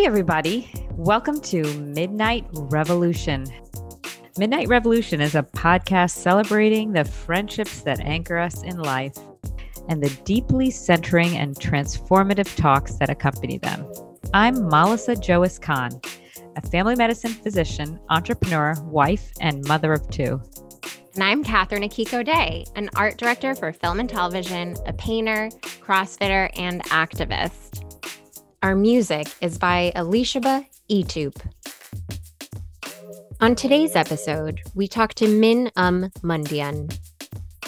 Hey, everybody. Welcome to Midnight Revolution. Midnight Revolution is a podcast celebrating the friendships that anchor us in life and the deeply centering and transformative talks that accompany them. I'm Malasa Joas Khan, a family medicine physician, entrepreneur, wife, and mother of two. And I'm Catherine Akiko Day, an art director for film and television, a painter, crossfitter, and activist. Our music is by Elishaba Etup. On today's episode, we talk to Min Um Mundian.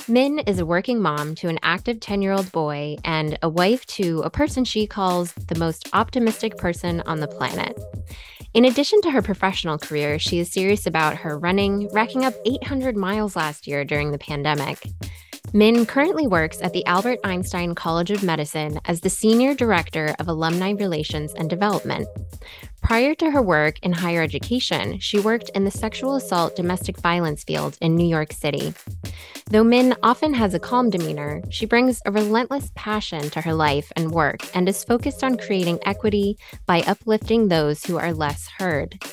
Min is a working mom to an active 10 year old boy and a wife to a person she calls the most optimistic person on the planet. In addition to her professional career, she is serious about her running, racking up 800 miles last year during the pandemic. Min currently works at the Albert Einstein College of Medicine as the Senior Director of Alumni Relations and Development. Prior to her work in higher education, she worked in the sexual assault domestic violence field in New York City. Though Min often has a calm demeanor, she brings a relentless passion to her life and work and is focused on creating equity by uplifting those who are less heard.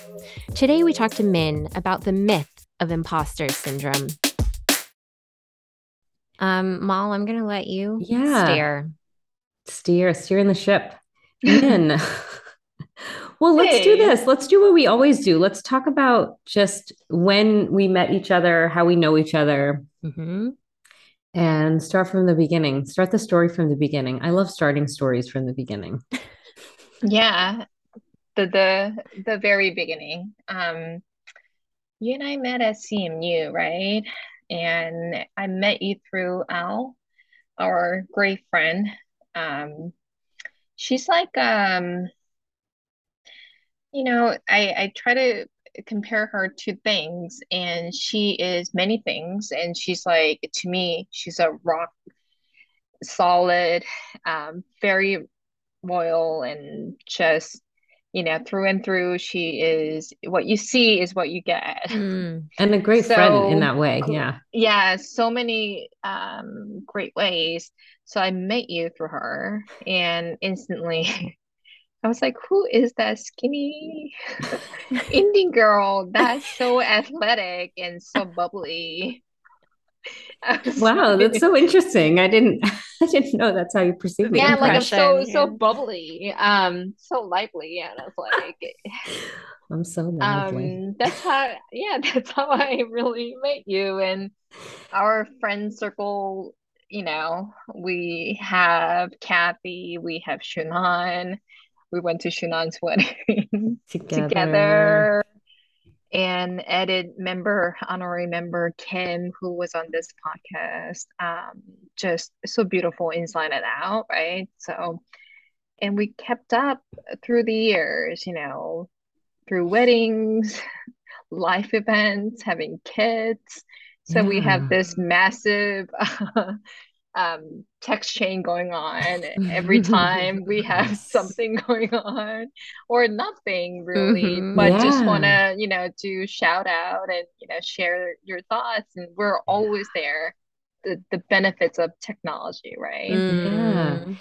Today, we talk to Min about the myth of imposter syndrome. Um, Mal, I'm going to let you Yeah. steer. steer steering the ship in well let's do this let's do what we always do let's talk about just when we met each other how we know each other Mhm. and start from the beginning start the story from the beginning i love starting stories from the beginning Yeah, the the the very beginning. Um, you and I met at CMU, right? And I met you through Al, our great friend. Um, she's like um, you know, I I try to compare her to things, and she is many things, and she's like to me, she's a rock solid, um, very loyal and just you know through and through she is what you see is what you get. Mm. and a great friend in that way yeah. Yeah so many um great ways. So I met you through her and instantly I was like who is that skinny Indian girl that's so athletic and so bubbly wow that's so interesting i didn't i didn't know that's how you perceive me yeah, like I'm so impression, so bubbly, um, so lively, and I was like, i'm so lovely um, that's how, yeah, that's how I really met you, and our friend circle. You know, we have Kathy, we have Shunan. We went to Shunan's wedding together, together. And added member, honorary member Kim, who was on this podcast, um, just so beautiful inside and out, right? So, and we kept up through the years, you know, through weddings, life events, having kids. So we have this massive um, text chain going on every time we have something going on or nothing really, Mhm. but just want to, you know, do shout out and, you know, share your thoughts. And we're always there. The, the benefits of technology, right? Mm.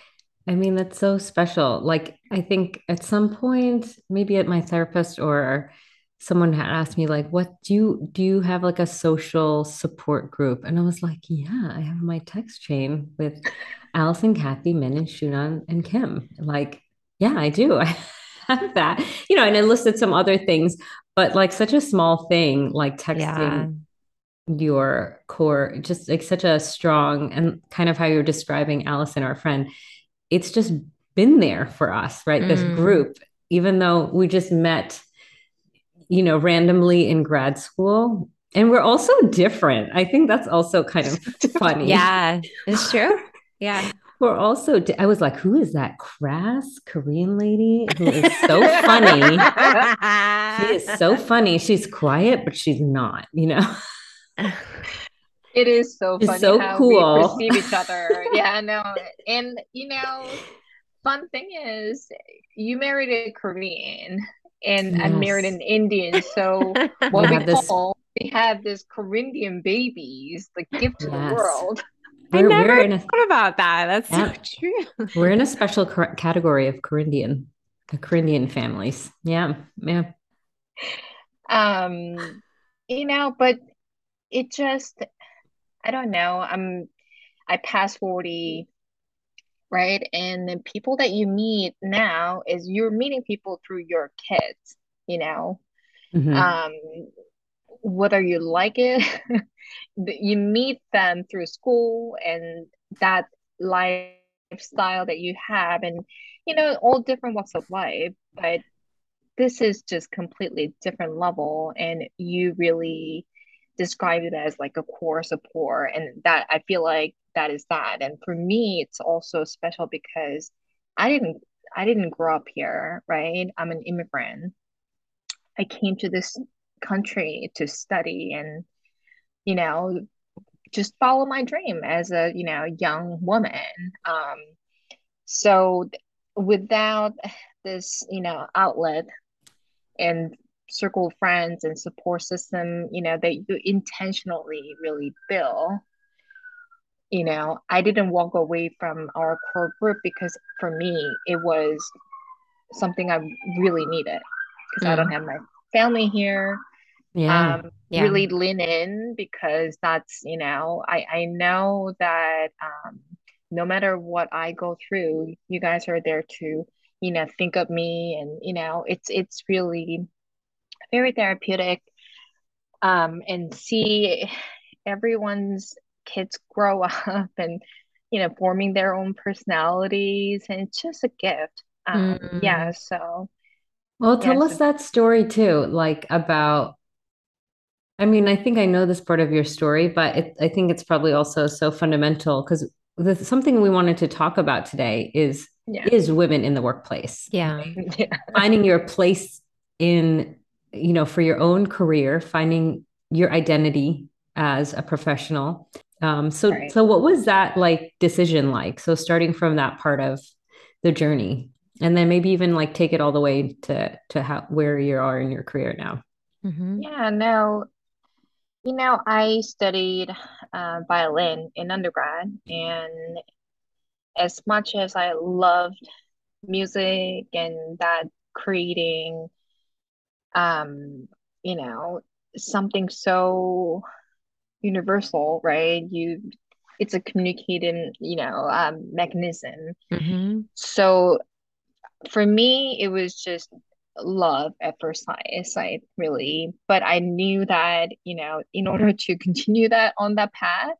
I mean, that's so special. Like, I think at some point, maybe at my therapist or someone had asked me, like, what do you do you have like a social support group? And I was like, yeah, I have my text chain with Allison, Kathy, Min, and Shunan and Kim. Like, yeah, I do. I have that. You know, and i listed some other things, but like such a small thing, like texting Yeah. your core, just like such a strong and kind of how you're describing Allison, our friend, it's just been there for us, right? This Mm. group, even though we just met, you know, randomly in grad school. And we're also different. I think that's also kind of funny. Yeah, it's true. Yeah. We're also, di- I was like, who is that crass Korean lady who is so funny? She is so funny. She's quiet, but she's not, you know? It is so It's funny so how cool. we perceive each other. Yeah, I know. And you know, fun thing is you married a Korean and I married an Indian. So We what we have this- call we have this Korean babies, the gift to the world. I We're, never in a thought about that. That's Yeah. so true. we're in a special cor- category of Corindian. the Caribbean families. Yeah. Yeah. Um, you know, but it just, I don't know. I'm, I passed 40, right? And the people that you meet now is you're meeting people through your kids, you know? Mhm. Um, whether you like it, you meet them through school and that lifestyle that you have, and you know, all different walks of life. But this is just completely different level, and you really describe it as like a core support, and that I feel like that is that. And for me, it's also special because I didn't I didn't grow up here, right? I'm an immigrant. I came to this country to study and you know just follow my dream as a you know young woman um so without this you know outlet and circle of friends and support system you know that you intentionally really build you know i didn't walk away from our core group because for me it was something i really needed because i don't have my family here Yeah. um Yeah. really lean in because that's you know I I know that um no matter what I go through you guys are there to you know think of me and you know it's it's really very therapeutic um and see everyone's kids grow up and you know forming their own personalities and it's just a gift um Mm. yeah so Well, tell yeah us so that story too, like about, I mean, I think I know this part of your story, but it, I think it's probably also so fundamental because the something we wanted to talk about today is yeah is women in the workplace, Yeah. yeah finding your place in, you know, for your own career, finding your identity as a professional. Um, so right so what was that like decision like? So starting from that part of the journey, and then maybe even like take it all the way to to how where you are in your career now. hmm yeah no You know, I studied uh, violin in undergrad, and as much as I loved music and that creating, um, you know, something so universal, right? You, it's a communicating, you know, um, mechanism. hmm So for me, it was just love at first sight, sight, really. But I knew that, you know, in order to continue that on that path,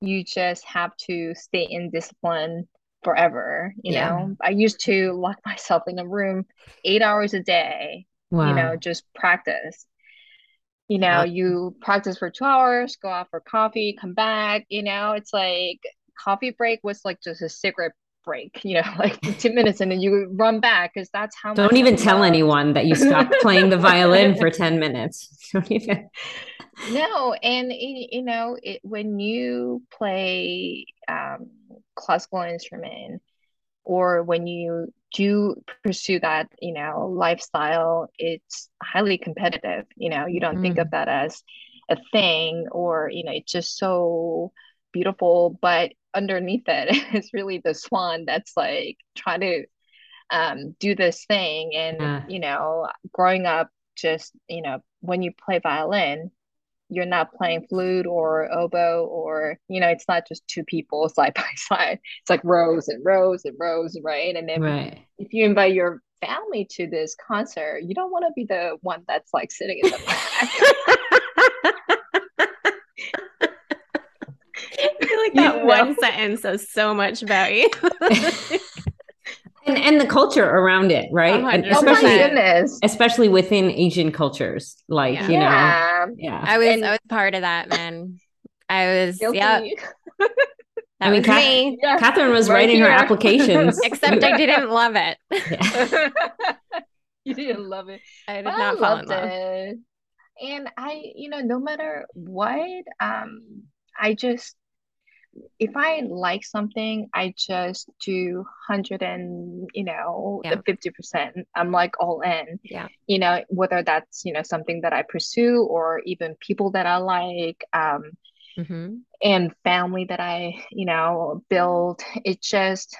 you just have to stay in discipline forever. You Yeah. know, I used to lock myself in a room eight hours a day, wow. you know, just practice. You know, Wow. you practice for two hours, go out for coffee, come back, you know, it's like coffee break was like just a cigarette break, you know, like 10 minutes and then you run back because that's how Don't even tell anyone that you stopped playing the violin for 10 minutes. Don't even. No, and you know, it, when you play um, classical instrument or when you do pursue that, you know, lifestyle, it's highly competitive. You know, you don't think of Mm. that as a thing or, you know, it's just so beautiful, but underneath it is really the swan that's like trying to um, do this thing. And, Yeah. you know, growing up, just, you know, when you play violin, you're not playing flute or oboe or you know it's not just two people side by side it's like rows and rows and rows right and then Right. if you invite your family to this concert you don't want to be the one that's like sitting in the back I feel like that one sentence says so much about you. And and the culture around it, right? And hundred oh my especially percent. goodness especially within Asian cultures, like, Yeah. you know, yeah yeah. I was And- I was part of that, man. I was guilty yeah, that I mean, was Kath- me. yeah Catherine was right writing her applications. Except I didn't love it. Yeah. you didn't love it I did But I not fall in love. it. And I, you know, no matter what, um, I just if I like something, I just do hundred and you know Yeah. the fifty percent. I'm like all in. Yeah. You know, whether that's you know something that I pursue or even people that I like, um, hmm and family that I you know build. It just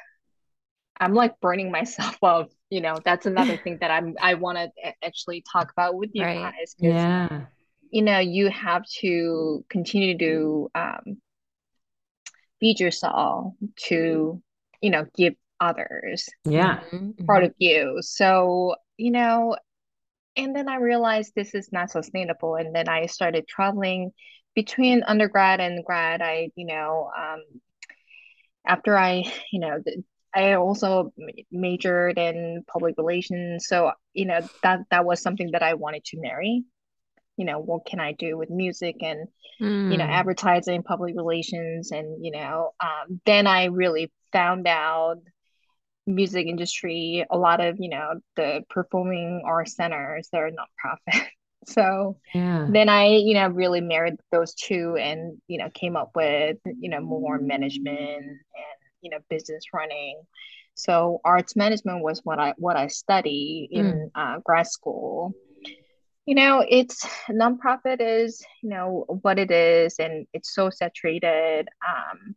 I'm like burning myself up. You know, that's another thing that I'm I want to actually talk about with you Right. guys. 'cause, Yeah. you know, you have to continue to um, feed yourself to, you know, give others Yeah. Mhm, part of you. So, you know, and then I realized this is not sustainable. And then I started traveling between undergrad and grad. I, you know, um, after I, you know, th- I also majored in public relations. So, you know, that that was something that I wanted to marry. You know, what can I do with music and, you know, Mm, advertising, public relations, and, you know, um, then I really found out music industry, a lot of, you know, the performing arts centers, they're nonprofit. So Yeah. then I, you know, really married those two and, you know, came up with, you know, more management and, you know, business running. So arts management was what I what I study mm, in uh, grad school. You know, it's nonprofit is, you know, what it is, and it's so saturated. Um,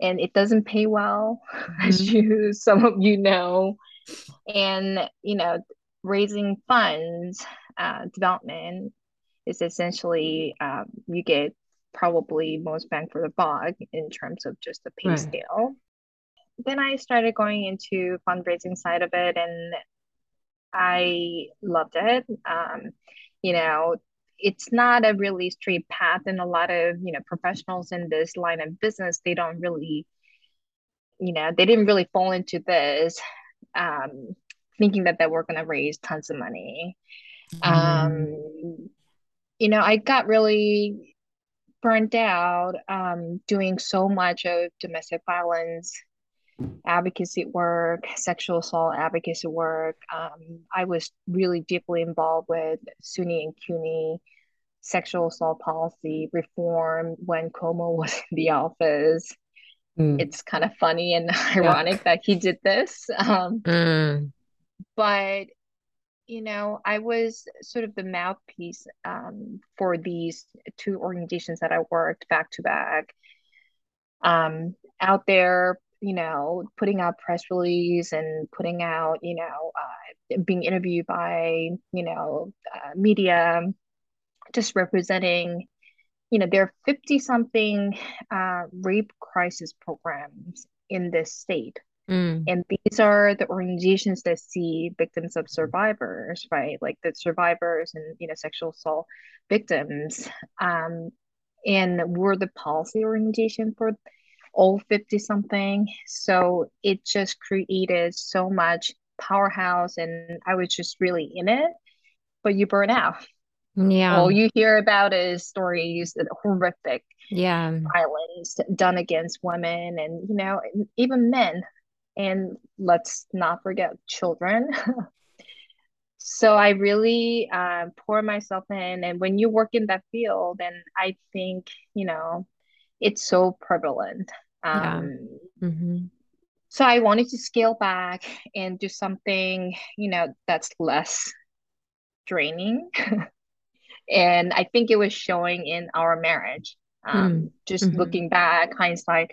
and it doesn't pay well, as mhm. you some of you know. And you know, raising funds, uh, development is essentially um, you get probably most bang for the buck in terms of just the pay Right. scale. Then I started going into fundraising side of it, and I loved it. Um, you know, it's not a really straight path, and a lot of you know professionals in this line of business they don't really you know, they didn't really fall into this um, thinking that they were going to raise tons of money. Mm. Um, you know, I got really burnt out um, doing so much of domestic violence advocacy work, sexual assault advocacy work. Um, I was really deeply involved with SUNY and CUNY sexual assault policy reform when Cuomo was in the office Mm. it's kind of funny and Yeah. ironic that he did this. Um, Mm, but you know, I was sort of the mouthpiece um, for these two organizations that I worked back to back, um, out there, you know, putting out press release and putting out, you know, uh, being interviewed by, you know, uh, media, just representing you know, there are 50 something uh, rape crisis programs in this state. mm, And these are the organizations that see victims of survivors, right? Like the survivors and, you know, sexual assault victims. Um, and we're the policy organization for all 50 something. So it just created so much powerhouse and I was just really in it, but you burn out. Yeah, all you hear about is stories of horrific yeah. violence done against women and you know even men. And let's not forget children. So i really uh, pour myself in. And when you work in that field and i think you know it's so prevalent Yeah. um, hmm so i wanted to scale back and do something you know that's less draining and I think it was showing in our marriage. Um, Mm. just Mhm. looking back, hindsight,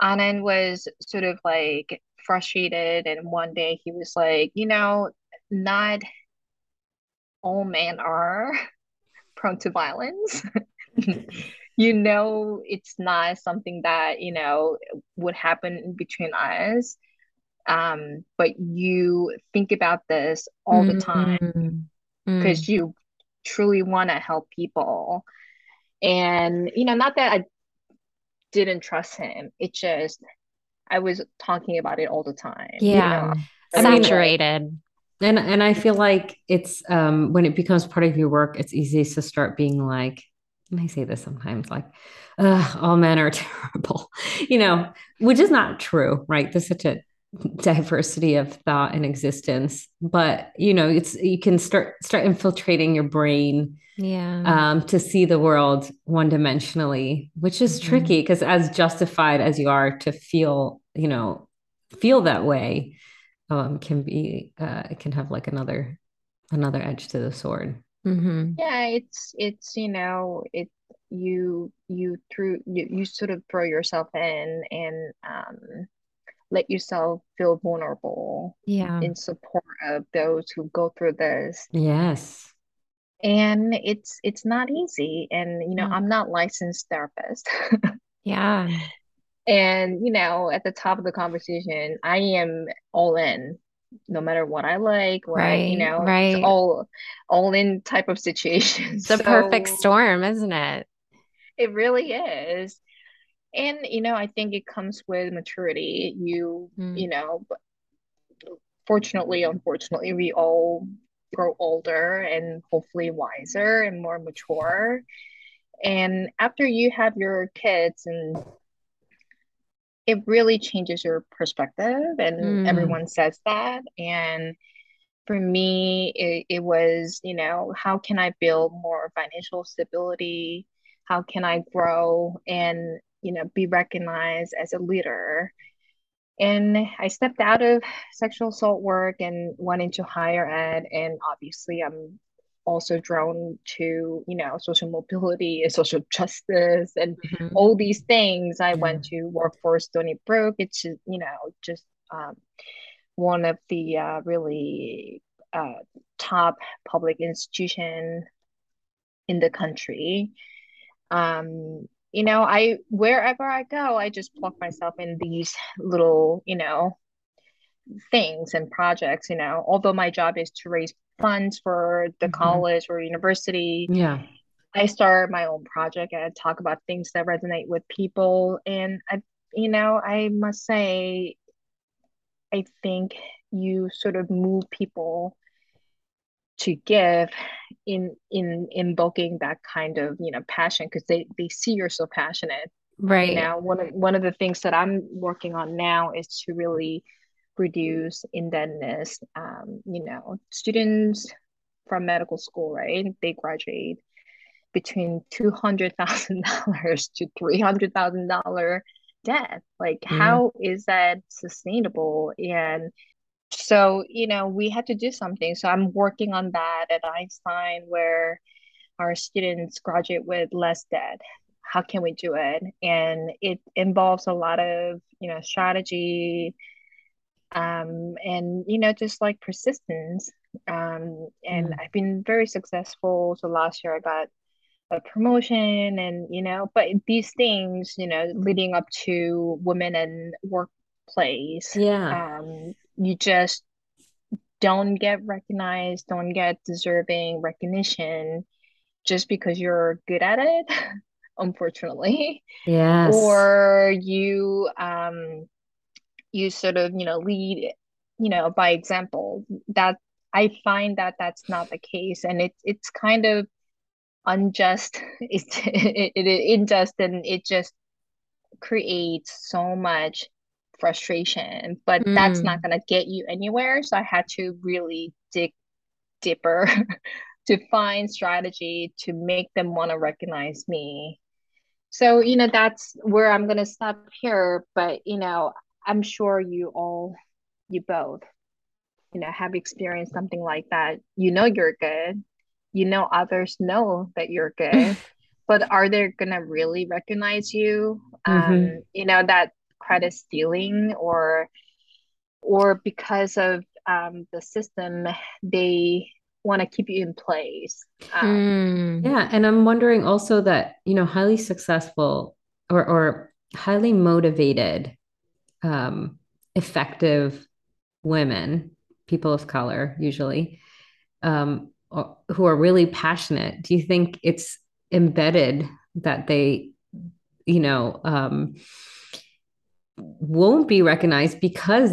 Anand was sort of like frustrated, and one day he was like, you know, not all men are prone to violence. you know, it's not something that, you know, would happen between us. Um, but you think about this all the time because mm, you truly want to help people. And, you know, not that I didn't trust him, it just, I was talking about it all the time. You Yeah. know, I mean, Saturated. And and I feel like it's um when it becomes part of your work, it's easy to start being like, and I say this sometimes, like, all men are terrible, you know, which is not true, right? There's such a diversity of thought and existence, but you know, it's you can start start infiltrating your brain Yeah. um to see the world one dimensionally, which is Mhm. tricky because as justified as you are to feel, you know, feel that way um can be uh it can have like another another edge to the sword hmm yeah, it's, it's, you know, it, you, you threw, you, you sort of throw yourself in and, um, let yourself feel vulnerable Yeah. in support of those who go through this. Yes. And it's it's not easy. And you know, Yeah. I'm not licensed therapist. Yeah. And you know, at the top of the conversation, I am all in, no matter what I like, what I, you Right. know, it's Right. all all in type of situation. It's the perfect storm, isn't it? it really is. And you know, I think it comes with maturity. You, Mm. you know, fortunately, unfortunately, we all grow older and hopefully wiser and more mature. And after you have your kids and it really changes your perspective and Mm. everyone says that. And for me it, it was you know how can i build more financial stability? How can i grow and you know be recognized as a leader? And i stepped out of sexual assault work and went into higher ed and obviously i'm also drawn to you know social mobility and social justice and Mhm. all these things. I went to work for Stony Brook. It's just, you know just um, one of the uh, really uh, top public institution in the country. Um, you know, I wherever I go, I just plug myself in these little, you know, things and projects. You know, although my job is to raise funds for the Mhm. college or university, Yeah. I start my own project and I talk about things that resonate with people. And I, you know, I must say, I think you sort of move people to give in in invoking that kind of, you know, passion because they they see you're so passionate. Right. now one of one of the things that I'm working on now is to really reduce indebtedness. Um, you know, students from medical school, right? They graduate between two hundred thousand dollars to three hundred thousand dollar debt. Like, Yeah. how is that sustainable? And so, you know, we had to do something. So I'm working on that at Einstein, where our students graduate with less debt. How can we do it? And it involves a lot of, you know, strategy, um, and you know, just like persistence. Um, and Mm. I've been very successful. So last year I got a promotion and you know but these things you know leading up to women in workplace Yeah. um you just don't get recognized don't get deserving recognition just because you're good at it unfortunately Yes. or you um you sort of you know lead you know by example that I find that that's not the case. And it's it's kind of unjust. It's it, it unjust and it just creates so much frustration but that's not Mm. going to get you anywhere. So i had to really dig deeper to find strategy to make them want to recognize me. So you know that's where i'm going to stop here. But you know i'm sure you all you both you know have experienced something like that you know you're good you know others know that you're good but are they gonna really recognize you Mhm. um you know that credit stealing or or because of um the system they want to keep you in place um Mm. Yeah, and I'm wondering also that, you know, highly successful or or highly motivated, um, effective women, people of color usually, um, or, who are really passionate. Do you think it's embedded that they, you know, um, won't be recognized because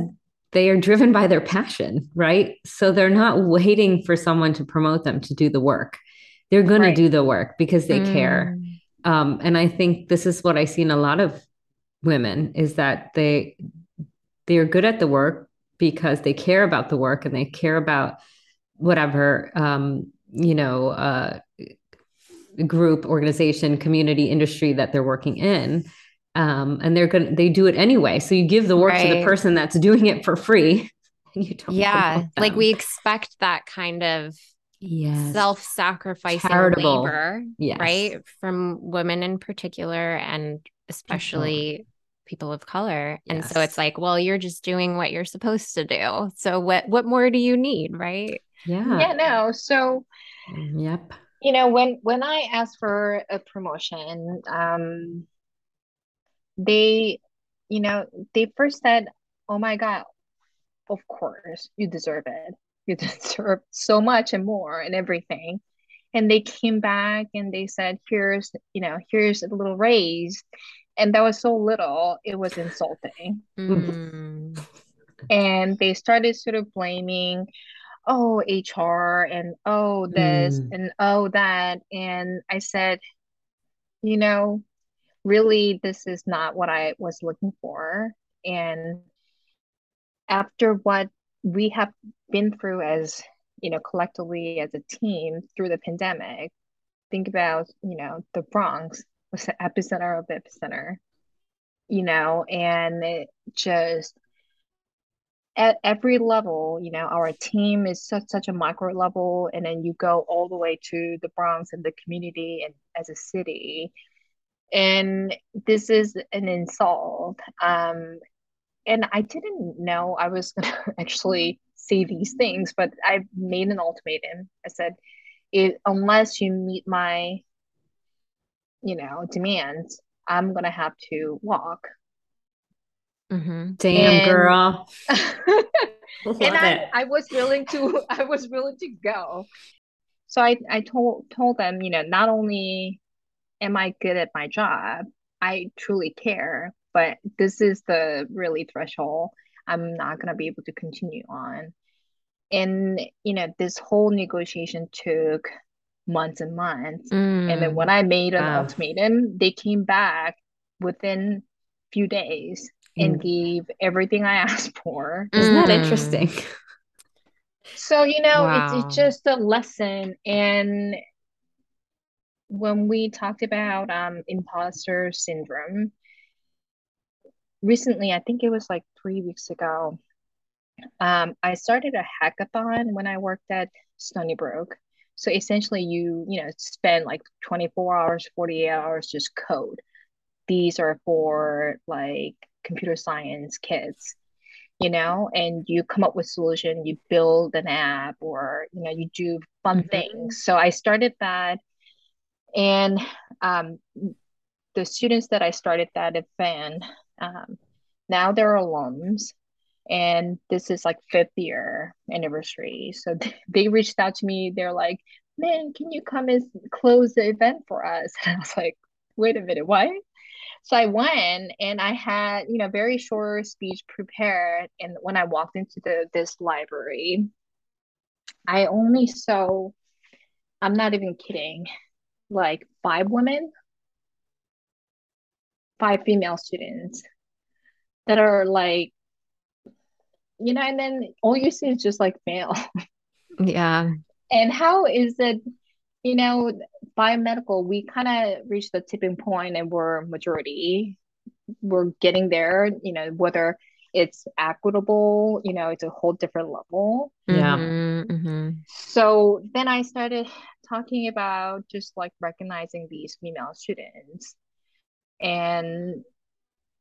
they are driven by their passion, right? So they're not waiting for someone to promote them to do the work. They're going Right. to do the work because they care. Mm. Um, and I think this is what I see in a lot of women is that they they're good at the work because they care about the work and they care about whatever um, you know uh, group, organization, community, industry that they're working in. Um, and they're gonna they do it anyway. So you give the work to the person that's doing it for free. And you don't Yeah. Like we expect that kind of yes. self-sacrificing Charitable. labor, Yes. right? From women in particular, and especially people of color. And so it's like, well, you're just doing what you're supposed to do. So what what more do you need, right? Yeah. Yeah, no. So, Yep. you know, when when I asked for a promotion, um, they, you know, they first said, "Oh my God, of course, you deserve it. You deserve so much and more and everything." And they came back and they said, "Here's, you know, here's a little raise." And that was so little, it was insulting. Mm. And they started sort of blaming, oh, HR and oh, this Mm. and oh, that. And I said, you know, really, this is not what I was looking for. And after what we have been through as, you know, collectively as a team through the pandemic, think about, you know, the Bronx was the epicenter of the epicenter, you know, and it just at every level, you know, our team is such such a micro level, and then you go all the way to the Bronx and the community and as a city. And this is an insult. Um, and I didn't know I was gonna actually say these things, but I made an ultimatum. I said, it, unless you meet my, you know, demands, I'm gonna have to walk. Mhm. Damn, And- girl. and I. I was willing to I was willing to go. So I, I told told them, you know, not only am I good at my job, I truly care, but this is the really threshold I'm not gonna be able to continue on. And you know, this whole negotiation took months and months. And then Mm. when I made an Wow. ultimatum, they came back within few days and Mm. gave everything I asked for. Isn't that Mm. interesting? So, you know, it's it's just a lesson. And when we talked about um imposter syndrome, recently, I think it was like three weeks ago, um, I started a hackathon when I worked at Stony Brook. So essentially you, you know, spend like 24 hours, 48 hours just code. These are for like computer science kids you know, and you come up with solution, you build an app or, you know, you do fun Mhm. things. So I started that and um, the students that I started that event, um, now they're alums and this is like fifth year anniversary. So they reached out to me. They're like, man, can you come and close the event for us? And I was like, wait a minute, what? So I went and I had, you know, very short speech prepared. And when I walked into the this library, I only saw, I'm not even kidding, like five women, five female students that are like, you know, and then all you see is just like male. Yeah. And how is it, you know, biomedical, we kind of reached the tipping point and we're majority. We're getting there, you know, whether it's equitable, you know, it's a whole different level. Yeah. Mhm, mhm. So then I started talking about just like recognizing these female students. And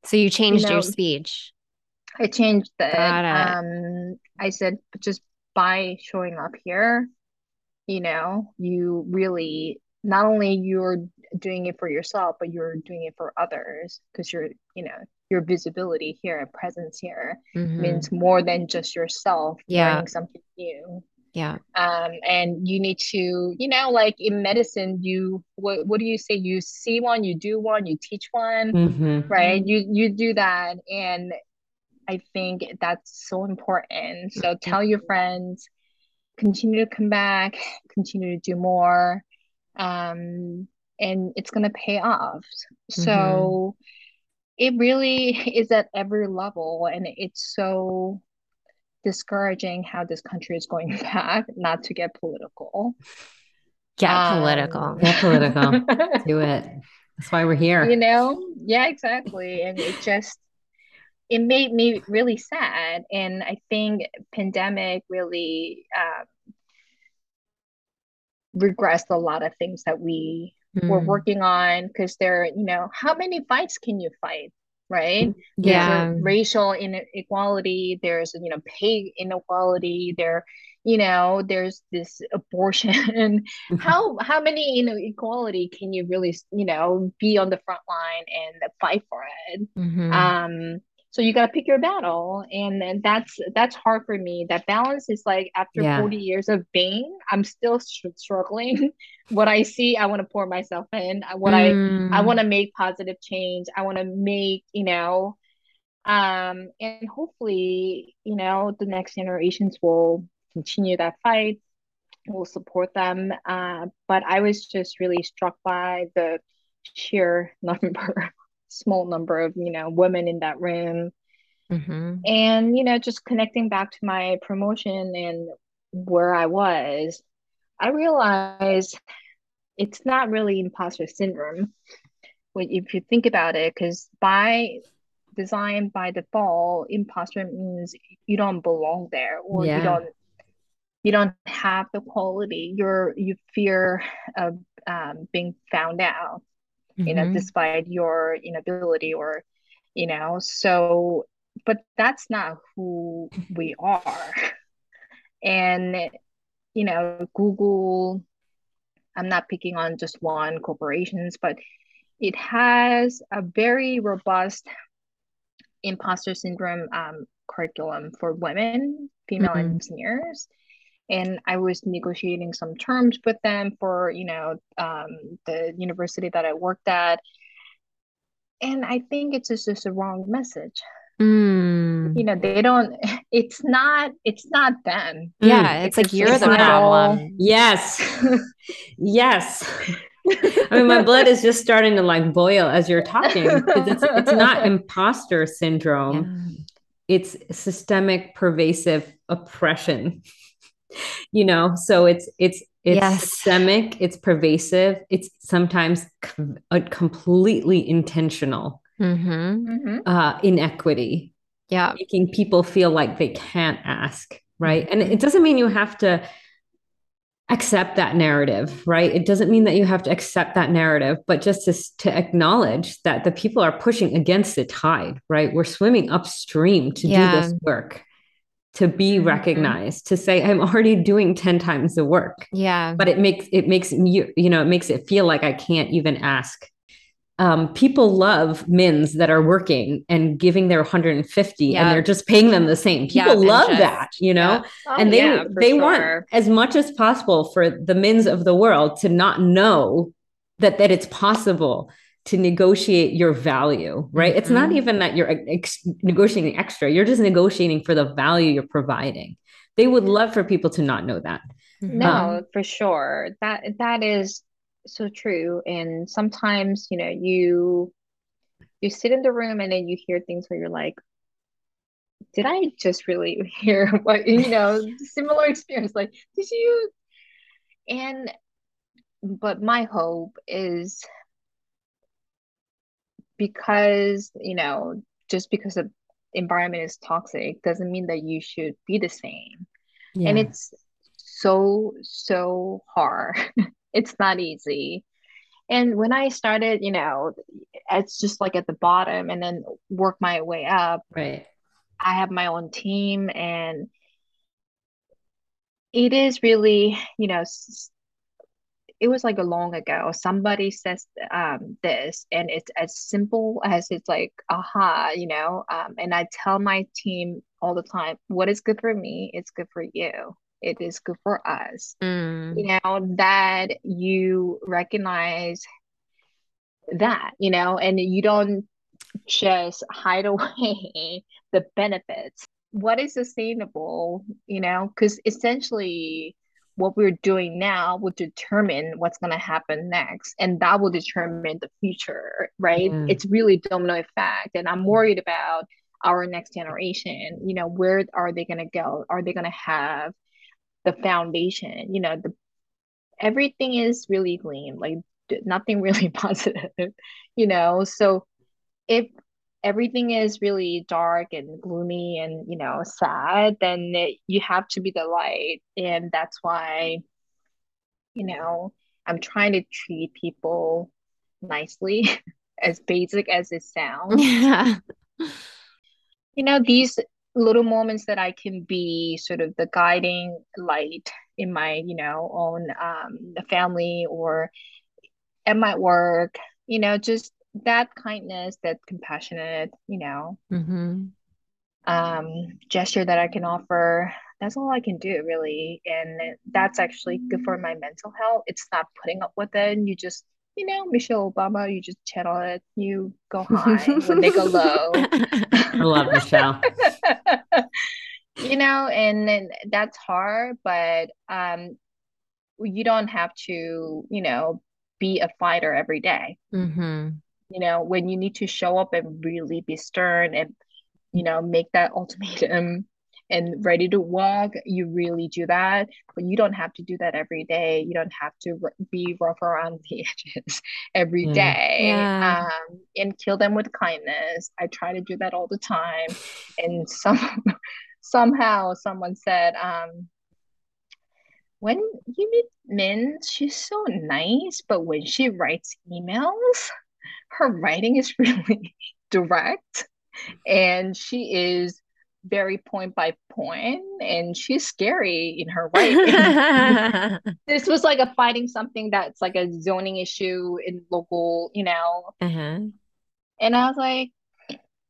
So you changed know, your speech. I changed that. Um, I said just by showing up here, you know, you really not only you're doing it for yourself, but you're doing it for others because you're, you know, your visibility here, and presence here Mhm. means more than just yourself Yeah. learning something new. Yeah. Um, and you need to, you know, like in medicine, you what what do you say? You see one, you do one, you teach one Mhm. right you you do that and i think that's so important so tell your friends continue to come back continue to do more um and it's going to pay off so it really is at every level and it's so discouraging how this country is going back not to get political Get Um, political. Get political. Do it. That's why we're here. you know yeah exactly and it just it made me really sad and i think pandemic really um, regressed a lot of things that we were Mm. working on because there you know how many fights can you fight right? Mm-hmm. Yeah. Racial inequality, there's, you know, pay inequality, there, you know, there's this abortion. how how many, you know, equality can you really, you know, be on the front line and fight for it? Mhm. um so you got to pick your battle and then that's that's hard for me. That balance is like after Yeah. 40 years of being i'm still str- struggling. What i see i want to pour myself in. What i i Mm. want to make positive change. I want to make you know um and hopefully you know the next generations will continue that fight will support them. Uh but i was just really struck by the sheer number small number of you know women in that room Mhm. and you know just connecting back to my promotion and where i was i realized it's not really imposter syndrome when if you think about it because by design by default imposter means you don't belong there or Yeah. you don't you don't have the quality you're you fear of um, being found out you know Mhm. despite your inability or you know so but that's not who we are and you know google i'm not picking on just one corporations but it has a very robust imposter syndrome um, curriculum for women female Mhm. engineers and i was negotiating some terms with them for you know um, the university that i worked at and i think it's just, just a wrong message Mm. you know they don't it's not it's not them Yeah, Mm. it's like you're the societal- problem. Yes. yes. I mean, my blood is just starting to like boil as you're talking because it's it's not imposter syndrome. It's systemic pervasive oppression. You know, so it's it's it's Yes. systemic, it's pervasive, it's sometimes com- uh, completely intentional Mhm. Mhm. uh, inequity Yeah. making people feel like they can't ask, right? And Mhm. it doesn't mean you have to accept that narrative, right? It doesn't mean that you have to accept that narrative, but just to, to acknowledge that the people are pushing against the tide, right? We're swimming upstream to do this work, to be Mhm. recognized, to say, I'm already doing 10 times the work. Yeah. But it makes it makes you, you know, it makes it feel like I can't even ask um, people love mins that are working and giving their 150 Yeah. and they're just paying them the same. People and love just- that, you know, yeah. Oh, and they yeah, they want as much as possible for the mins of the world to not know that that it's possible to negotiate your value, right? It's not Mhm. even that you're ex- negotiating extra; you're just negotiating for the value you're providing. They would love for people to not know that. Mhm. No, for sure. That that is so true. And sometimes, you know, you you sit in the room and then you hear things where you're like, did I just really hear what, you know, similar experience? Like, did you? And but my hope is because, you know, just because the environment is toxic doesn't mean that you should be the same. and it's so so hard it's not easy and when i started you know it's just like at the bottom and then work my way up right. i have my own team and it is really you know s- it was like a long ago. Somebody says um this and it's as simple as it's like aha you know um and i tell my team all the time what is good for me it's good for you. It is good for us. Mm. you know that you recognize that you know and you don't just hide away the benefits. What is sustainable you know because essentially what we're doing now will determine what's going to happen next and that will determine the future right? Yeah. it's really domino effect and i'm mm. worried about our next generation. You know where are they going to go? Are they going to have the foundation? You know the everything is really green like nothing really positive you know? So if everything is really dark and gloomy and you know sad then it, you have to be the light and that's why you know i'm trying to treat people nicely as basic as it sounds. Yeah. You know, these little moments that I can be sort of the guiding light in my, you know, own um family or at my work, you know, just that kindness, that compassionate, you know, mm-hmm. um, gesture that I can offer. That's all I can do, really. And that's actually good for my mental health. It's not putting up with it. You just, you know, Michelle Obama, you just channel it. You go high when they go low. I love Michelle. you know, and, and that's hard, but um, you don't have to, you know, be a fighter every day. Mm-hmm. You know, when you need to show up and really be stern and, you know, make that ultimatum and ready to walk, you really do that. But you don't have to do that every day. You don't have to be rough around the edges every yeah. day. Yeah. Um, and kill them with kindness. I try to do that all the time. And some somehow someone said, um, when you meet Min, she's so nice, but when she writes emails, her writing is really direct and she is very point by point and she's scary in her writing. this was like a fighting something that's like a zoning issue in local, you know. Uh-huh. And I was like,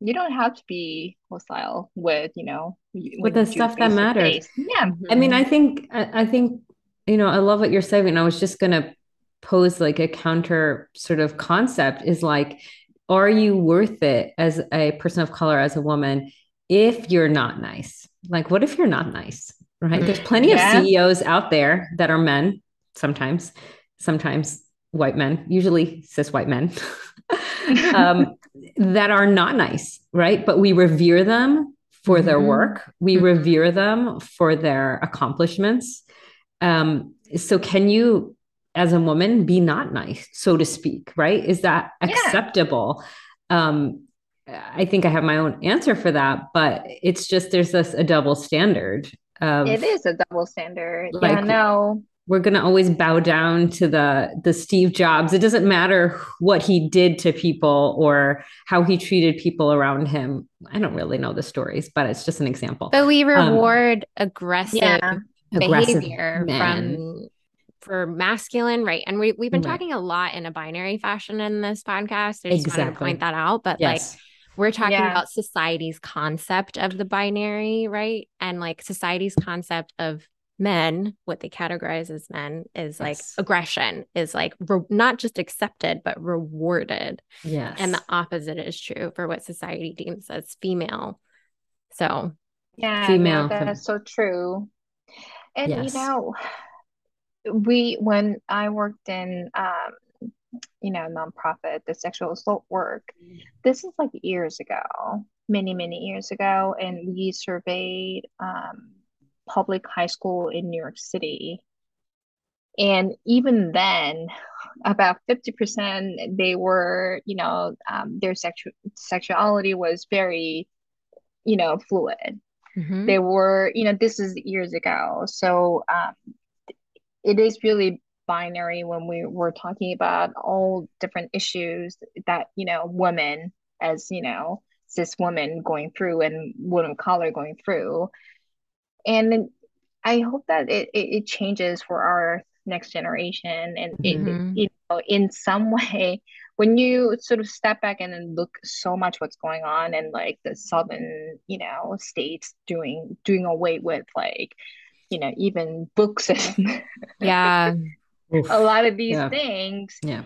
you don't have to be hostile with you know with the stuff that matters yeah i mean i think I, I think you know i love what you're saying i was just gonna pose like a counter sort of concept is like are you worth it as a person of color as a woman if you're not nice like what if you're not nice right there's plenty yeah. of ceos out there that are men sometimes sometimes white men usually cis white men um, that are not nice, right? But we revere them for mm-hmm. their work. We mm-hmm. revere them for their accomplishments. Um, so, can you, as a woman, be not nice, so to speak? Right? Is that acceptable? Yeah. Um, I think I have my own answer for that, but it's just there's this a double standard. Of, it is a double standard. Like, yeah, no we're going to always bow down to the the Steve Jobs. It doesn't matter what he did to people or how he treated people around him. I don't really know the stories, but it's just an example. But we um, reward um, aggressive yeah. behavior aggressive from for masculine, right? And we we've been right. talking a lot in a binary fashion in this podcast. I just exactly. wanted to point that out. But yes. like we're talking yeah. about society's concept of the binary, right? And like society's concept of men, what they categorize as men, is yes. like aggression, is like re- not just accepted, but rewarded. Yes. And the opposite is true for what society deems as female. So, yeah, female. Yeah, that's so true. And, yes. you know, we, when I worked in, um, you know, nonprofit, the sexual assault work, this is like years ago, many, many years ago. And we surveyed, um, public high school in New York City. And even then, about 50% they were, you know, um, their sexu- sexuality was very, you know, fluid. Mm-hmm. They were, you know, this is years ago. So um, it is really binary when we were talking about all different issues that, you know, women as, you know, cis women going through and women of color going through and I hope that it, it, it changes for our next generation and mm-hmm. it, you know in some way when you sort of step back and then look so much what's going on and like the southern you know states doing doing away with like you know even books and yeah a lot of these yeah. things yeah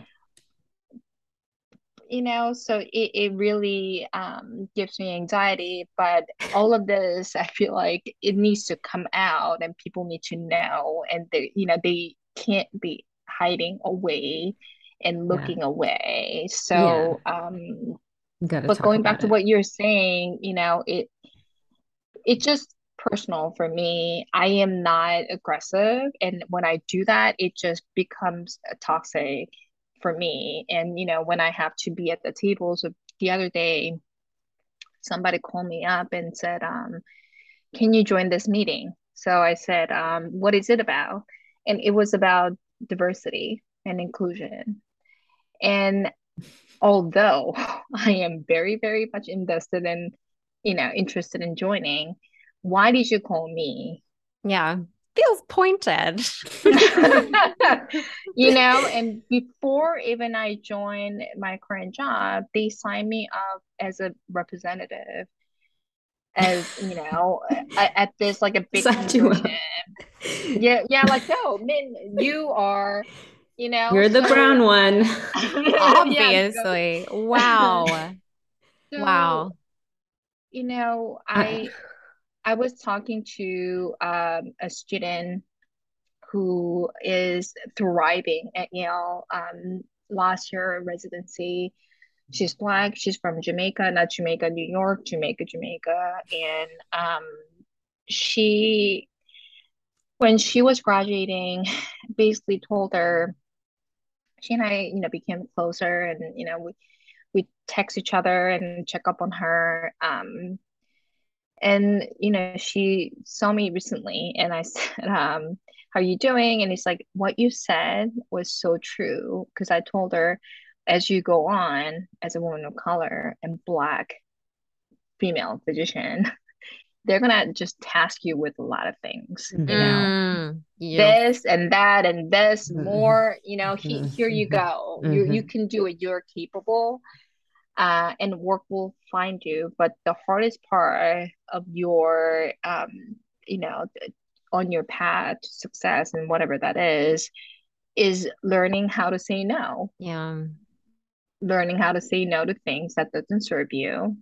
you know so it, it really um, gives me anxiety but all of this i feel like it needs to come out and people need to know and they you know they can't be hiding away and looking yeah. away so yeah. um but going back to what you're saying you know it it just personal for me i am not aggressive and when i do that it just becomes toxic for me. And, you know, when I have to be at the table, so the other day, somebody called me up and said, um, can you join this meeting? So I said, um, what is it about? And it was about diversity and inclusion. And although I am very, very much invested in, you know, interested in joining, why did you call me? Yeah. Feels pointed. you know, and before even I joined my current job, they signed me up as a representative as you know at this like a big yeah yeah like no min you are you know you're the so, brown one obviously yeah, wow so, wow you know uh, i i was talking to um, a student who is thriving at yale um, last year residency she's black she's from jamaica not jamaica new york jamaica jamaica and um, she when she was graduating basically told her she and I, you know, became closer and, you know, we, we text each other and check up on her. Um, and, you know, she saw me recently and I said, um, how are you doing? And it's like, what you said was so true. Cause I told her, as you go on as a woman of color and black female physician, they're gonna just task you with a lot of things you know mm, yeah. this and that and this mm-hmm. more you know he, mm-hmm. here you go mm-hmm. you you can do it you're capable uh, and work will find you. But the hardest part of your um, you know on your path to success and whatever that is is learning how to say no. Yeah. Learning how to say no to things that doesn't serve you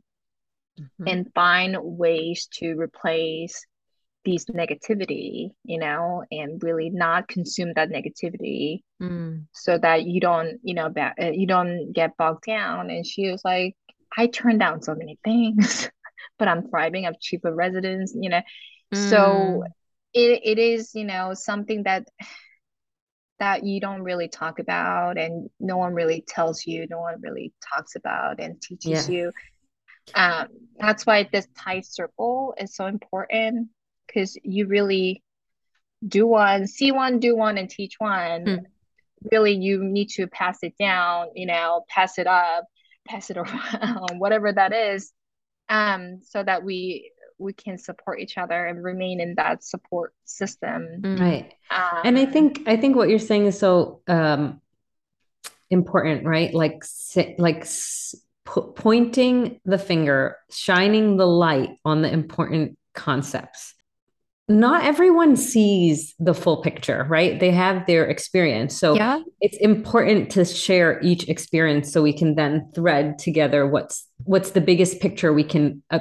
mm-hmm. and find ways to replace these negativity you know and really not consume that negativity mm. so that you don't you know ba- uh, you don't get bogged down and she was like i turned down so many things but i'm thriving i've cheaper residence you know mm. so it, it is you know something that that you don't really talk about and no one really tells you no one really talks about and teaches yeah. you um, that's why this tight circle is so important because you really do one, see one, do one, and teach one. Mm. Really, you need to pass it down, you know, pass it up, pass it around, whatever that is, um, so that we we can support each other and remain in that support system. Hmm. Right. Um, and I think I think what you're saying is so um, important, right? Like like pointing the finger, shining the light on the important concepts. Not everyone sees the full picture, right? They have their experience. So yeah. it's important to share each experience so we can then thread together what's what's the biggest picture we can uh,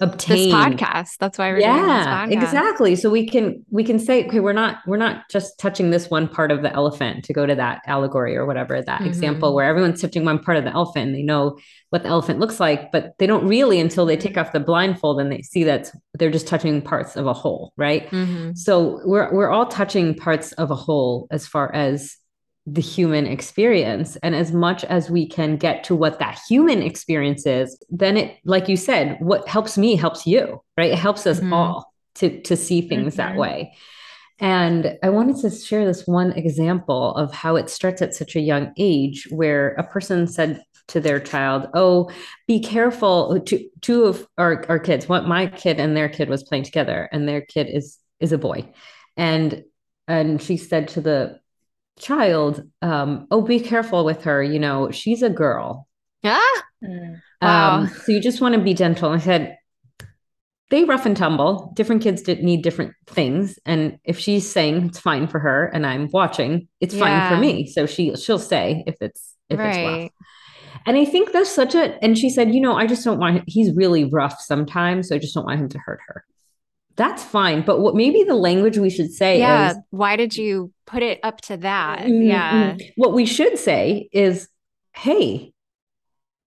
obtain this podcast. That's why we're yeah, exactly. So we can we can say, okay, we're not we're not just touching this one part of the elephant to go to that allegory or whatever that mm-hmm. example where everyone's touching one part of the elephant. and They know what the elephant looks like, but they don't really until they take off the blindfold and they see that they're just touching parts of a whole, right? Mm-hmm. So we're we're all touching parts of a whole as far as the human experience. And as much as we can get to what that human experience is, then it, like you said, what helps me helps you, right? It helps us mm-hmm. all to, to see things mm-hmm. that way. And I wanted to share this one example of how it starts at such a young age where a person said to their child, Oh, be careful. Two, two of our, our kids, what my kid and their kid was playing together, and their kid is is a boy. And and she said to the child, um, oh, be careful with her. You know, she's a girl. Yeah. Mm. Wow. Um, so you just want to be gentle. I said, they rough and tumble. Different kids need different things. And if she's saying it's fine for her and I'm watching, it's yeah. fine for me. So she she'll say if it's if right. it's rough. And I think that's such a and she said, you know, I just don't want he's really rough sometimes. So I just don't want him to hurt her that's fine. But what maybe the language we should say yeah, is why did you put it up to that? Mm-hmm. Yeah. What we should say is, hey,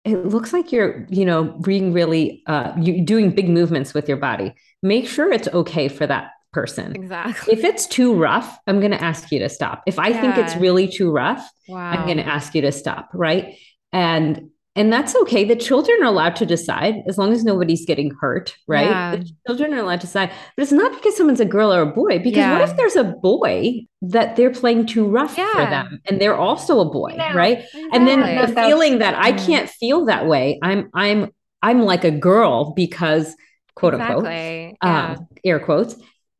it looks like you're, you know, being really uh you doing big movements with your body. Make sure it's okay for that person. Exactly. If it's too rough, I'm going to ask you to stop. If I yeah. think it's really too rough, wow. I'm going to ask you to stop, right? And and that's okay. The children are allowed to decide as long as nobody's getting hurt, right? Yeah. The children are allowed to decide, but it's not because someone's a girl or a boy. Because Yeah. what if there's a boy that they're playing too rough for them, and they're also a boy, Yeah. right? And then the That's- feeling that I can't feel that way. I'm I'm I'm like a girl because quote unquote exactly. Yeah. um, air quotes,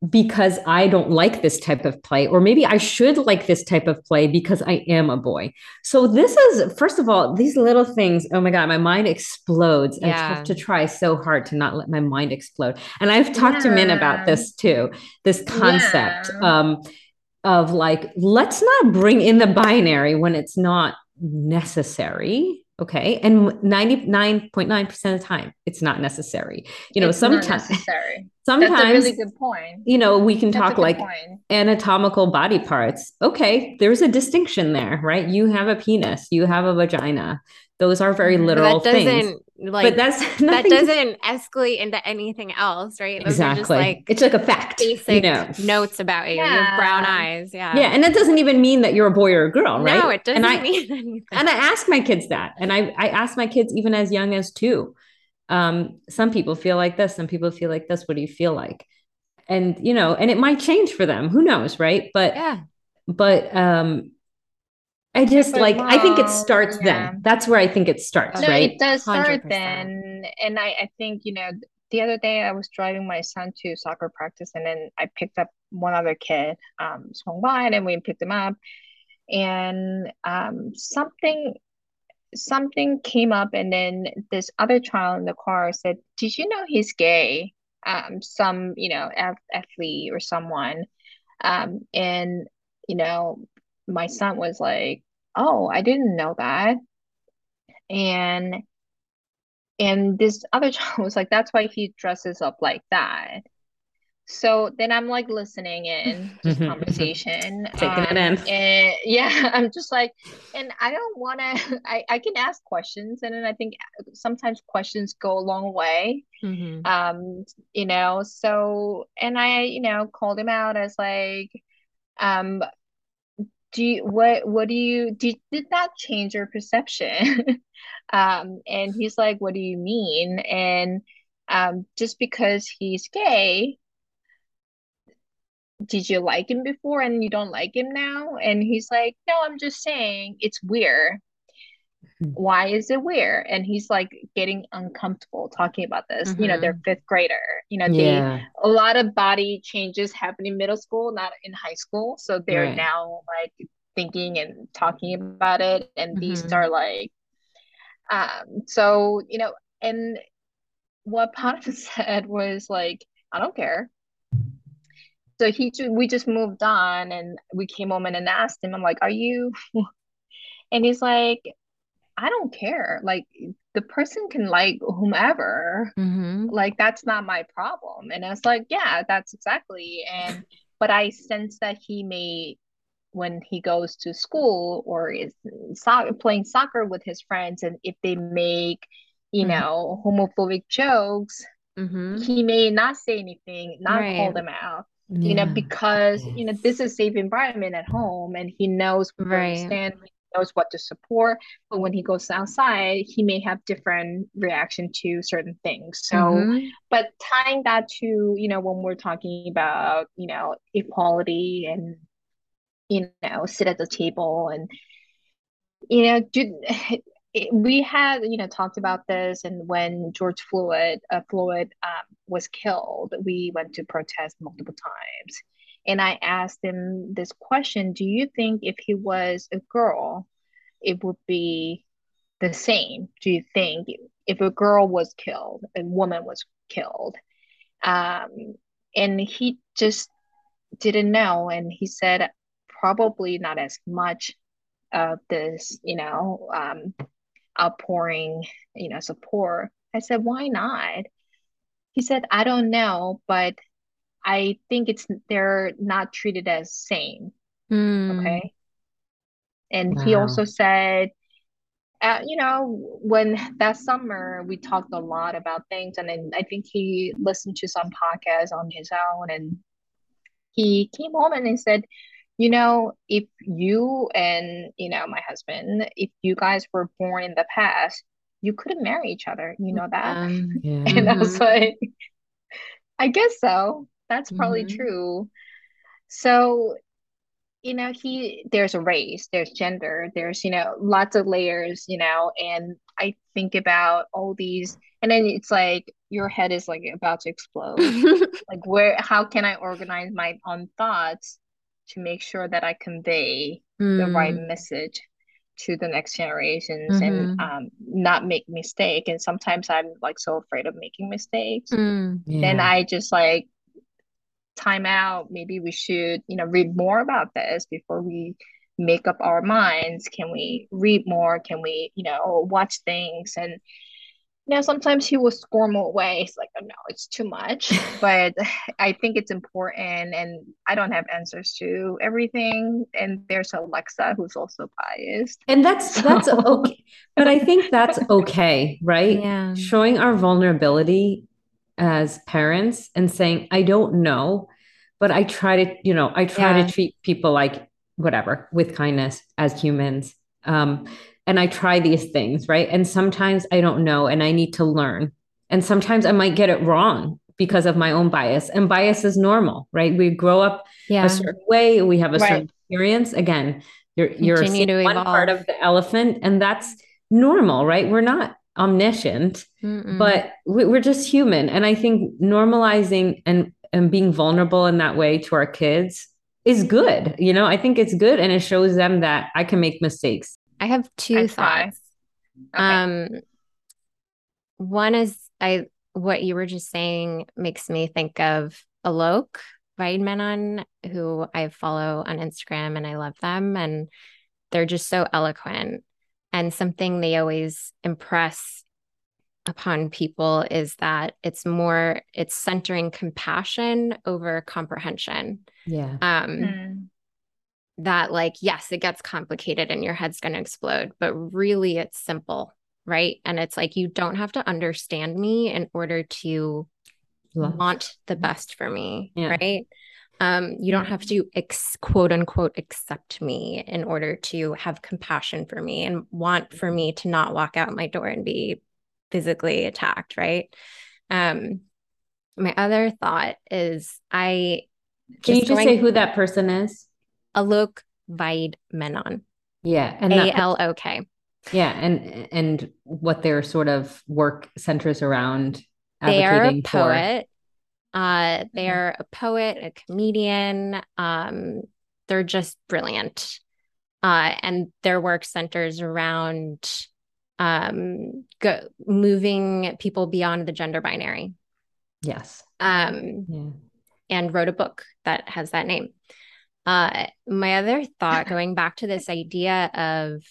because I don't like this type of play, or maybe I should like this type of play because I am a boy. So this is first of all these little things. Oh my god, my mind explodes. and I have to try so hard to not let my mind explode. And I've talked to men about this too. This concept Yeah. um, of like let's not bring in the binary when it's not necessary. Okay. And 99.9% of the time, it's not necessary. You know, It's sometimes necessary. sometimes That's a really good point. you know, we can That's talk like point. anatomical body parts. Okay, there's a distinction there, right? You have a penis, you have a vagina. Those are very Mhm. But literal that things. Doesn't like but that's that doesn't escalate into anything else, right? Those exactly. are just like it's like a fact. you basic know. notes about you. You have brown eyes. Yeah. Yeah, and that doesn't even mean that you're a boy or a girl, right? No, it doesn't and I, mean anything. and I ask my kids that, and I I ask my kids even as young as two. Um, some people feel like this, some people feel like this. What do you feel like? And you know, and it might change for them. Who knows, right? But yeah. but um I just but like I think it starts yeah. then. That's where I think it starts, No, right? it does start 100%. then. And I, I think, you know, the other day I was driving my son to soccer practice and then I picked up one other kid, um, swung by and we picked him up. And um something something came up and then this other child in the car said, Did you know he's gay? Um, some, you know, athlete or someone. Um, and you know, my son was like, Oh, I didn't know that. And and this other child was like, that's why he dresses up like that. So then I'm like listening in this conversation. Taking it um, in. And yeah, I'm just like, and I don't want to, I, I can ask questions. And then I think sometimes questions go a long way. Mhm. Um, you know, so, and I, you know, called him out as like, um, do you, what, what do you, did, did that change your perception? Um, and he's like, what do you mean? And, um, just because he's gay, did you like him before and you don't like him now? And he's like, no, I'm just saying it's weird. Mhm. Why is it weird? And he's like getting uncomfortable talking about this. You know, they're fifth grader. You know, they Yeah. a lot of body changes happen in middle school, not in high school. So they're Right. now like thinking and talking about it. And these Mhm. are like, um, so, you know, and what Potiphar said was like, I don't care. So he we just moved on and we came home and asked him, I'm like, are you? And he's like, I don't care. Like the person can like whomever Mhm. like that's not my problem and i was like yeah that's exactly and but i sense that he may when he goes to school or is so- playing soccer with his friends and if they make you Mhm. know homophobic jokes Mhm. he may not say anything not call them out you know because you know this is safe environment at home and he knows where Right. he stands he knows what to support but when he goes outside he may have different reaction to certain things so Mhm. but tying that to you know when we're talking about you know equality and you know sit at the table and you know do we had you know talked about this and when George Floyd uh, Floyd um, was killed we went to protest multiple times and I asked him this question do you think if he was a girl it would be the same? Do you think if a girl was killed a woman was killed? Um, and he just didn't know. And he said probably not as much of this you know um, outpouring you know support. I said why not? He said i don't know but i think it's they're not treated as same Mm. okay and he also said uh, you know when that summer we talked a lot about things and then i think he listened to some podcasts on his own and he came home and he said you know if you and you know my husband if you guys were born in the past you couldn't marry each other. You know that? Um, Yeah. And I was Mhm. like, I guess so. That's probably Mhm. true. So, you know, he there's a race, there's gender, there's, you know, lots of layers, you know, and I think about all these, and then it's like your head is like about to explode. Like, where, how can I organize my own thoughts to make sure that I convey the right Mm, message to the next generations and mhm. um, not make mistake. And sometimes I'm like so afraid of making mistakes. Mm, Then Yeah. I just like time out. Maybe we should, you know, read more about this before we make up our minds. Can we read more? Can we, you know, watch things? And you know, sometimes he will squirm away. It's like, oh no, it's too much. But I think it's important, and I don't have answers to everything. And there's Alexa who's also biased. And that's that's okay. But I think that's okay, right? yeah. Showing our vulnerability as parents and saying, I don't know, but I try to, you know, I try Yeah. to treat people like whatever with kindness as humans. Um, and I try these things, right? And sometimes I don't know and I need to learn. And sometimes I might get it wrong because of my own bias. And bias is normal, right? We grow up Yeah. a certain way, we have a certain experience. Again, you're you're one part of the elephant, and that's normal, right? We're not omniscient, Mm-mm. but we, we're just human. And I think normalizing and and being vulnerable in that way to our kids is good. You know, I think it's good, and it shows them that I can make mistakes. I have two I thoughts. Okay. Um, one is I what you were just saying makes me think of Alok Vaid-Menon, who I follow on Instagram and I love them and they're just so eloquent. And something they always impress upon people is that it's more it's centering compassion over comprehension. Yeah. Um Mm. that like yes it gets complicated and your head's going to explode but really it's simple right and it's like you don't have to understand me in order to Love. want the best for me Yeah. right um you don't have to ex- quote unquote accept me in order to have compassion for me and want for me to not walk out my door and be physically attacked right um my other thought is i Can you just say who that person is? Alok Vaid-Menon, Yeah, and A L O K. Yeah, and and what their sort of work centers around They are a poet. Uh, they're a poet, a comedian. Um, they're just brilliant. Uh, and their work centers around um, go, moving people beyond the gender binary. Yes. Um, Yeah. and wrote a book that has that name. Uh, my other thought, going back to this idea of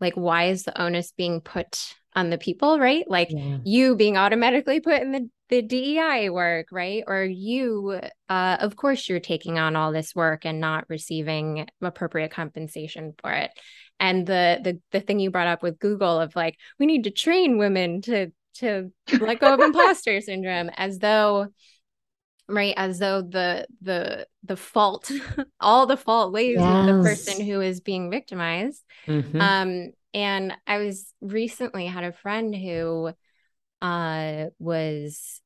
like, why is the onus being put on the people, right? Like Yeah. you being automatically put in the, the DEI work, right? Or you, uh, of course, you're taking on all this work and not receiving appropriate compensation for it. And the the the thing you brought up with Google of like, we need to train women to to let go of imposter syndrome, as though right as though the the the fault all the fault lays with the person who is being victimized Mhm. um and i was recently had a friend who uh was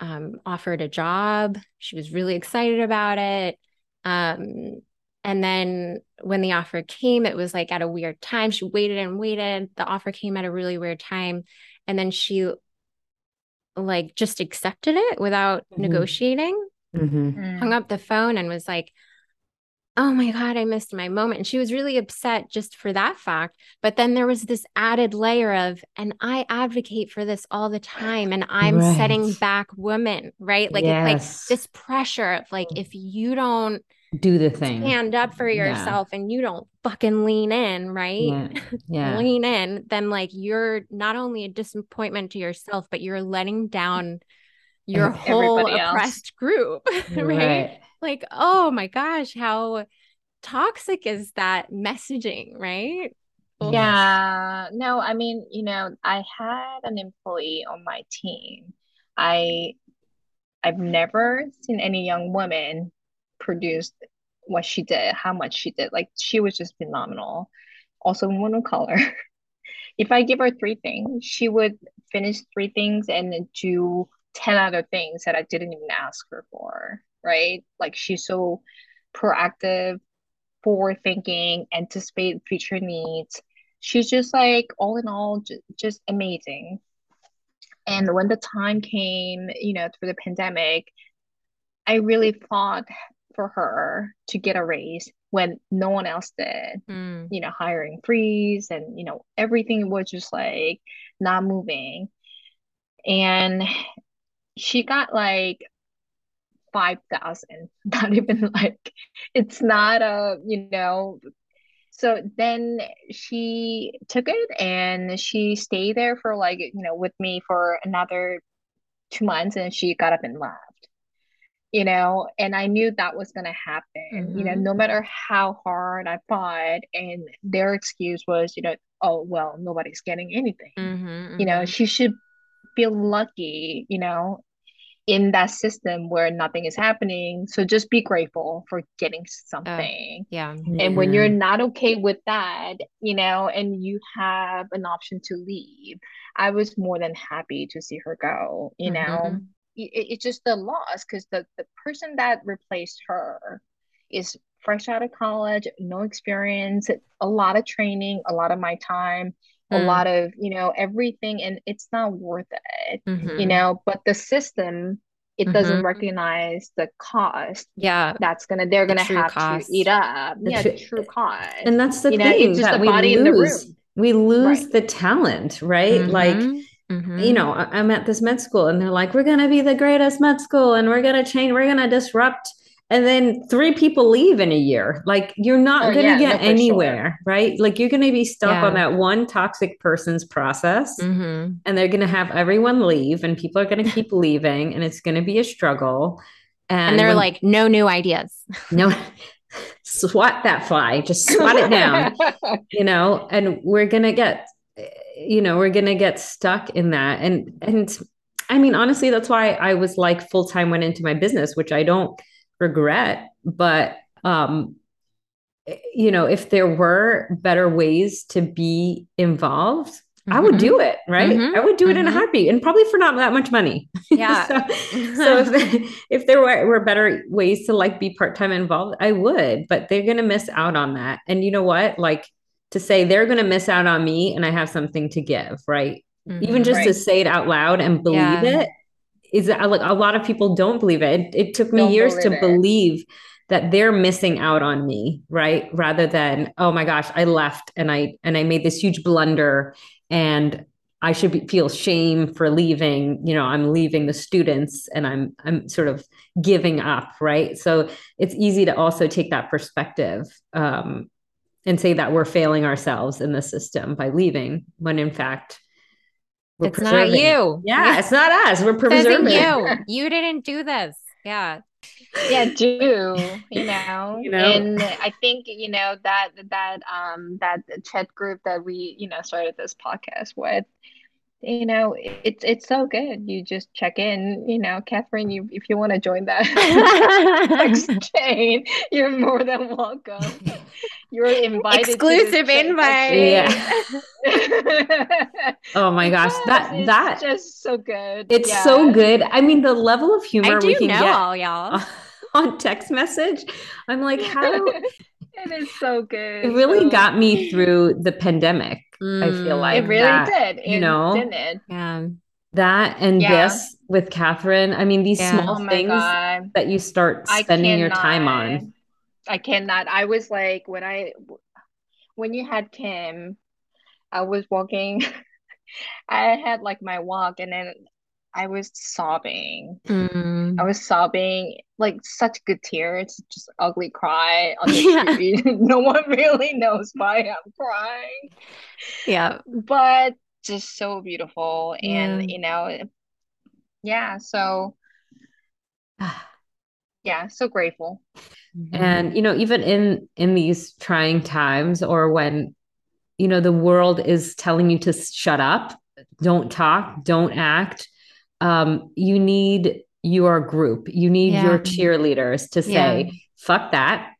um offered a job she was really excited about it um and then when the offer came it was like at a weird time she waited and waited the offer came at a really weird time and then she like just accepted it without Mhm. negotiating Mhm. Mm. hung up the phone and was like, Oh my God, I missed my moment. And she was really upset just for that fact. But then there was this added layer of, and I advocate for this all the time, and I'm setting back women, right? Like it's like this pressure of like, if you don't Do the thing. stand up for Yeah. yourself and you don't fucking lean in, right? Yeah. Yeah. Lean in, then like you're not only a disappointment to yourself, but you're letting down your whole oppressed group, right? Right. like oh my gosh how toxic is that messaging right. Yeah, no, I mean, you know, I had an employee on my team. I I've never seen any young woman produce what she did, how much she did. Like she was just phenomenal. Also woman of color. if I give her three things, she would finish three things and do 10 other things that I didn't even ask her for, right? Like she's so proactive, forward thinking, anticipate future needs. She's just like all in all just, just amazing. And when the time came, you know, through the pandemic, I really fought for her to get a raise when no one else did. Mm. You know, hiring freeze and you know everything was just like not moving. And she got like 5,000, not even like it's not a, you know, so then she took it and she stayed there for like, you know, with me for another two months and she got up and left you know? And i knew that was going to happen mm-hmm. you know no matter how hard i fought and their excuse was you know oh well nobody's getting anything. Mm-hmm, you know mm-hmm. she should feel lucky you know in that system where nothing is happening. So just be grateful for getting something. uh, yeah. And when you're not okay with that you know and you have an option to leave i was more than happy to see her go you know? Mm-hmm. It, it's just the loss because the, the person that replaced her is fresh out of college, no experience, a lot of training, a lot of my time, mm. a lot of, you know, everything. And it's not worth it, mm-hmm. you know, but the system, it mm-hmm. doesn't recognize the cost. Yeah. That's gonna, they're gonna have cost. to eat up. The yeah, tr- the true cost. And that's the you thing. Know, it's just that the body lose. in the room. We lose right. the talent, right? Mm-hmm. Like, Mm-hmm. You know, I'm at this med school and they're like, we're going to be the greatest med school and we're going to change, we're going to disrupt. And then three people leave in a year. Like, you're not oh, going to yeah, get no, anywhere, sure. right? Like, you're going to be stuck yeah. on that one toxic person's process mm-hmm. and they're going to have everyone leave and people are going to keep leaving and it's going to be a struggle. And, and they're when, like, no new ideas. No, swat that fly, just swat it down, you know, and we're going to get you know we're gonna get stuck in that and and i mean honestly that's why i was like full-time went into my business which i don't regret but um you know if there were better ways to be involved mm-hmm. i would mm-hmm. do it right mm-hmm. i would do it mm-hmm. in a mm-hmm. heartbeat and probably for not that much money yeah so, so if, there, if there were, were better ways to like be part-time involved i would but they're gonna miss out on that and you know what like to say they're going to miss out on me and I have something to give, right? Mm-hmm, Even just right. to say it out loud and believe yeah. it is that like a lot of people don't believe it. It, it took me don't years believe to it. believe that they're missing out on me, right? Rather than, oh my gosh, I left and I and I made this huge blunder and I should be, feel shame for leaving. You know, I'm leaving the students and I'm I'm sort of giving up, right? So it's easy to also take that perspective um, and say that we're failing ourselves in the system by leaving when in fact it's preserving. not you. Yeah it's not us. We're preserving. you. You didn't do this. Yeah. Yeah do you know? You know. And i think you know that that um that chat group that we you know started this podcast with you know it's it's so good. You just check in you know. Catherine you if you want to join that exchange you're more than welcome you're invited exclusive invite yeah oh my gosh that it's that just so good it's yeah. so good i mean the level of humor we can know get all y'all on text message i'm like how it is so good it really so... got me through the pandemic Mm, I feel like it really that, did. It you know, did. Yeah. That and yeah. this with Catherine. I mean, these yeah. small oh things God. that you start spending your time on. I cannot. I was like, when I, when you had Kim, I was walking. I had like my walk, and then I was sobbing. Mm. I was sobbing like such good tears, just ugly cry on the yeah. street. no one really knows why I'm crying. Yeah. But just so beautiful. And, you know, yeah. So, yeah, so grateful. Mm-hmm. And, you know, even in in these trying times or when, you know, the world is telling you to shut up, don't talk, don't act um, you need your group, you need yeah. your cheerleaders to say, yeah. fuck that.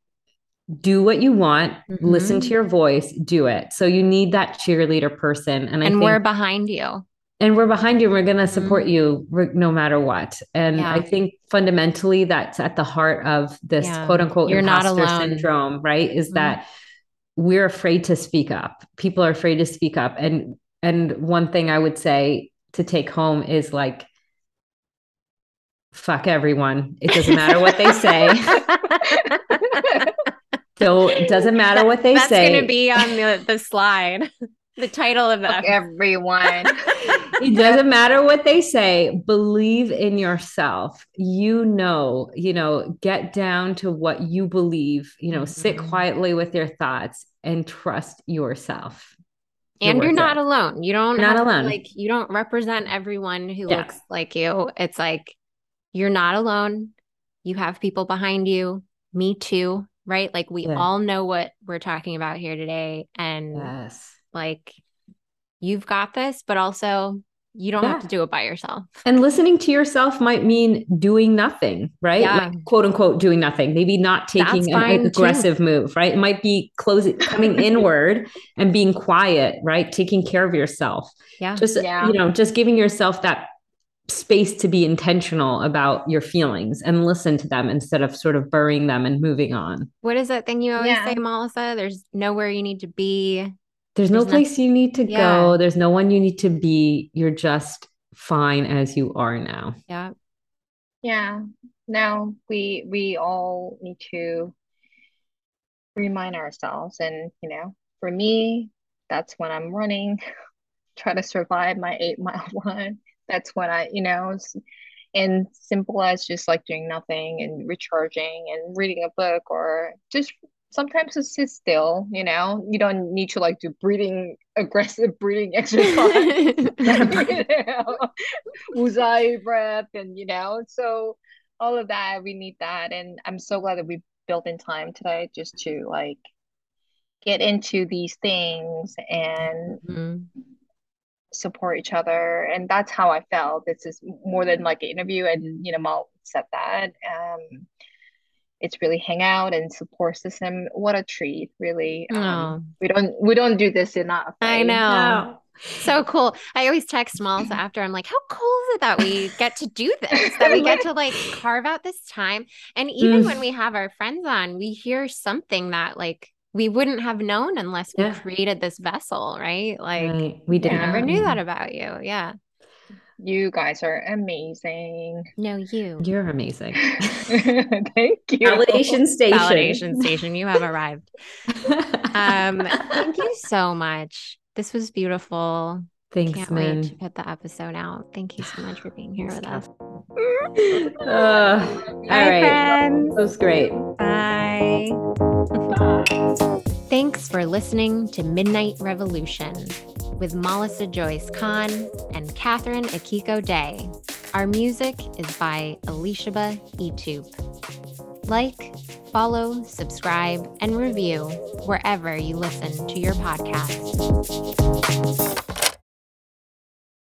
do what you want, Mhm. listen to your voice, do it. So you need that cheerleader person. And I and think, we're behind you. And we're behind you. We're going to support you no matter what. And Yeah. I think fundamentally that's at the heart of this Yeah. quote unquote You're not alone. syndrome, right? Is Mhm. that we're afraid to speak up. People are afraid to speak up. And and one thing I would say to take home is like fuck everyone. It doesn't matter what they say. So it doesn't matter what they That's say. That's going to be on the, the slide. The title of Fuck the everyone. it doesn't matter what they say believe in yourself you know you know get down to what you believe you know sit Mhm. quietly with your thoughts and trust yourself and you're worth not it. alone. You don't You're not have to, alone. like you don't represent everyone who Yeah. looks like you. It's like you're not alone. You have people behind you. Me too, right? Like we Yeah. all know what we're talking about here today and yes like you've got this, but also you don't have to do it by yourself. and listening to yourself might mean doing nothing right Yeah. like quote unquote doing nothing maybe not taking an fine, too. aggressive move right it might be closing coming inward and being quiet right taking care of yourself Yeah. just Yeah. you know just giving yourself that space to be intentional about your feelings and listen to them instead of sort of burying them and moving on What is that thing you always Yeah. say, Melissa? There's nowhere you need to be. There's no There's no- place you need to Yeah. go there's no one you need to be you're just fine as you are now Yeah. Yeah. Now we we all need to remind ourselves and you know, for me, that's when I'm running, try to survive my eight mile run. That's when I, you know, and simple as just like doing nothing and recharging and reading a book or just sometimes just sit still, you know. You don't need to like do breathing aggressive breathing exercise. you know, Ujjayi breath and you know, so all of that we need that and I'm so glad that we built in time today just to like get into these things and Mhm. support each other and that's how I felt this is more than like an interview and you know Mal said that um it's really hang out and support system what a treat really um Oh. we don't we don't do this enough I right? know. So cool. I always text Melissa after I'm like, how cool is it that we get to do this? That we get to like carve out this time. And even Mm. when we have our friends on, we hear something that like we wouldn't have known unless we Yeah. created this vessel, right? Like Right. we didn't never Yeah. knew that about you. Yeah. You guys are amazing No, you. you're amazing thank you validation station Validation station. You have arrived. Um, thank you so much. This was beautiful. thanks Can't man wait to put the episode out. Thank you so much for being here with us. Uh, all right friends. that was great Bye. Thanks for listening to Midnight Revolution with Melissa Joyce Khan and Catherine Akiko Day. Our music is by Elishaba Etube. Like, follow, subscribe, and review wherever you listen to your podcasts.